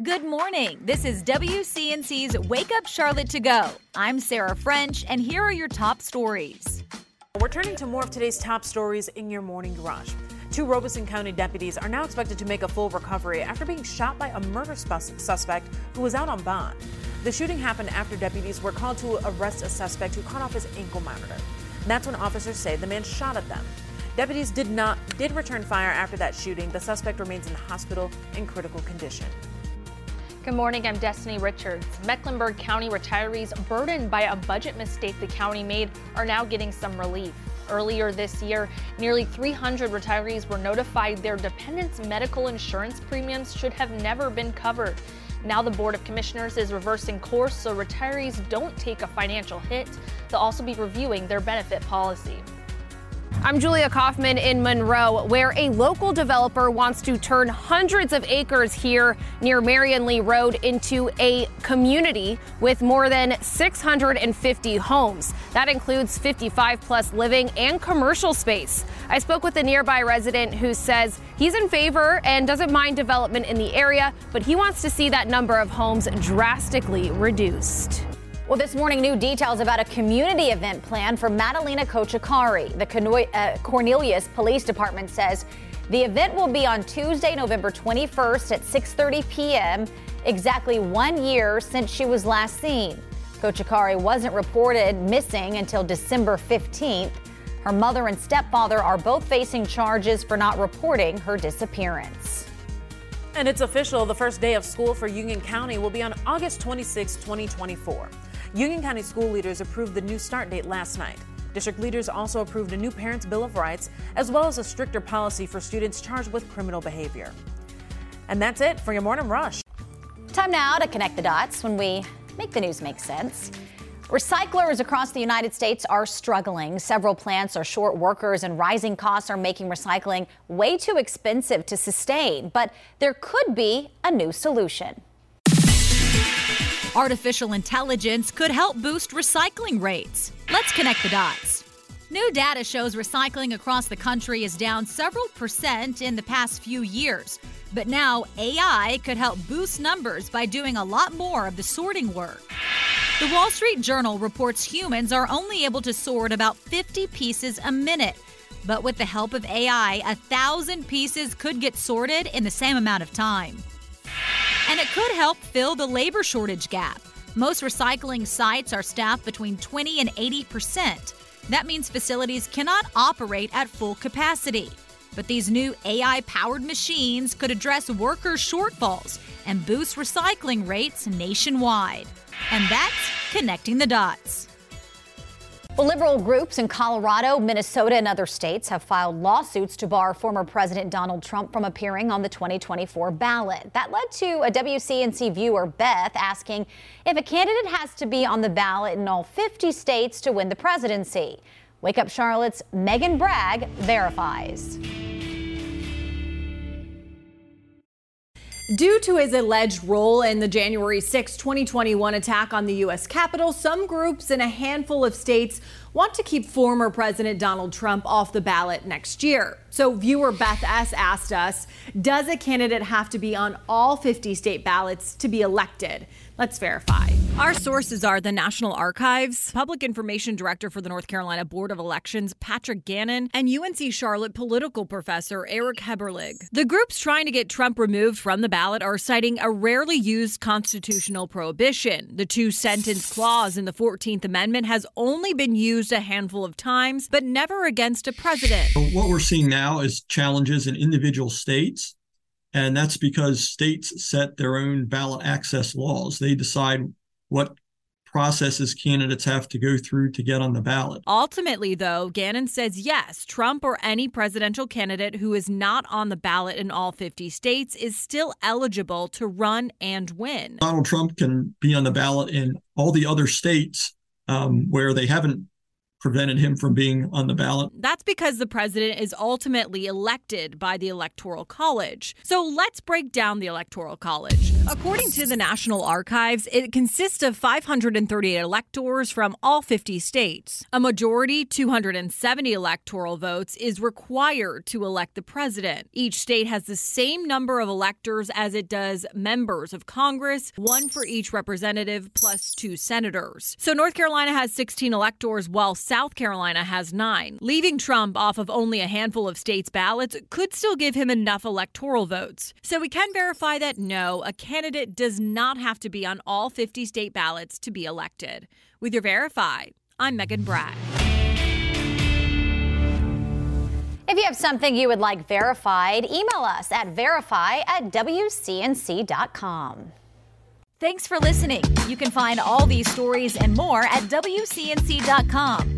Good morning. This is WCNC's Wake Up Charlotte to Go. I'm Sarah French, and here are your top stories. We're turning to more of today's top stories in your morning rush. Two Robeson County deputies are now expected to make a full recovery after being shot by a murder suspect who was out on bond. The shooting happened after deputies were called to arrest a suspect who cut off his ankle monitor. That's when officers say the man shot at them. Deputies did not did return fire after that shooting. The suspect remains in the hospital in critical condition. Good morning, I'm Destiny Richards. Mecklenburg County retirees burdened by a budget mistake the county made are now getting some relief. Earlier this year, nearly 300 retirees were notified their dependents' medical insurance premiums should have never been covered. Now the Board of Commissioners is reversing course so retirees don't take a financial hit. They'll also be reviewing their benefit policy. I'm Julia Kaufman in Monroe, where a local developer wants to turn hundreds of acres here near Marion Lee Road into a community with more than 650 homes. That includes 55 plus living and commercial space. I spoke with a nearby resident who says he's in favor and doesn't mind development in the area, but he wants to see that number of homes drastically reduced. Well, this morning, new details about a community event planned for Madalina Cojocari. The uh, Cornelius Police Department says the event will be on Tuesday, November 21st at 6:30 p.m. Exactly one year since she was last seen. Cojocari wasn't reported missing until December 15th. Her mother and stepfather are both facing charges for not reporting her disappearance. And it's official the first day of school for Union County will be on August 26, 2024. Union County school leaders approved the new start date last night. District leaders also approved a new Parents' Bill of Rights, as well as a stricter policy for students charged with criminal behavior. And that's it for your morning rush. Time now to connect the dots when we make the news make sense. Recyclers across the United States are struggling. Several plants are short workers, and rising costs are making recycling way too expensive to sustain. But there could be a new solution. Artificial intelligence could help boost recycling rates. Let's connect the dots. New data shows recycling across the country is down several percent in the past few years. But now AI could help boost numbers by doing a lot more of the sorting work. The Wall Street Journal reports humans are only able to sort about 50 pieces a minute. But with the help of AI, a thousand pieces could get sorted in the same amount of time and it could help fill the labor shortage gap. Most recycling sites are staffed between 20 and 80 percent. That means facilities cannot operate at full capacity. But these new AI powered machines could address worker shortfalls and boost recycling rates nationwide. And that's connecting the dots. Well, liberal groups in Colorado, Minnesota, and other states have filed lawsuits to bar former President Donald Trump from appearing on the 2024 ballot. That led to a WCNC viewer, Beth, asking if a candidate has to be on the ballot in all 50 states to win the presidency. Wake Up Charlotte's Megan Bragg verifies. Due to his alleged role in the January 6, 2021 attack on the U.S. Capitol, some groups in a handful of states want to keep former President Donald Trump off the ballot next year. So, viewer Beth S. asked us Does a candidate have to be on all 50 state ballots to be elected? Let's verify. Our sources are the National Archives, Public Information Director for the North Carolina Board of Elections, Patrick Gannon, and UNC Charlotte political professor Eric Heberlig. The groups trying to get Trump removed from the ballot are citing a rarely used constitutional prohibition. The two sentence clause in the 14th Amendment has only been used a handful of times, but never against a president. What we're seeing now is challenges in individual states and that's because states set their own ballot access laws. They decide what processes candidates have to go through to get on the ballot. Ultimately, though, Gannon says yes, Trump or any presidential candidate who is not on the ballot in all 50 states is still eligible to run and win. Donald Trump can be on the ballot in all the other states um, where they haven't prevented him from being on the ballot. That's because the president is ultimately elected by the Electoral College. So let's break down the Electoral College. According to the National Archives, it consists of 538 electors from all 50 states. A majority, 270 electoral votes, is required to elect the president. Each state has the same number of electors as it does members of Congress, one for each representative plus two senators. So North Carolina has 16 electors while South Carolina has nine. Leaving Trump off of only a handful of states' ballots could still give him enough electoral votes. So we can verify that no, a candidate does not have to be on all 50 state ballots to be elected. With your Verify, I'm Megan Bragg. If you have something you would like verified, email us at verify at WCNC.com. Thanks for listening. You can find all these stories and more at WCNC.com.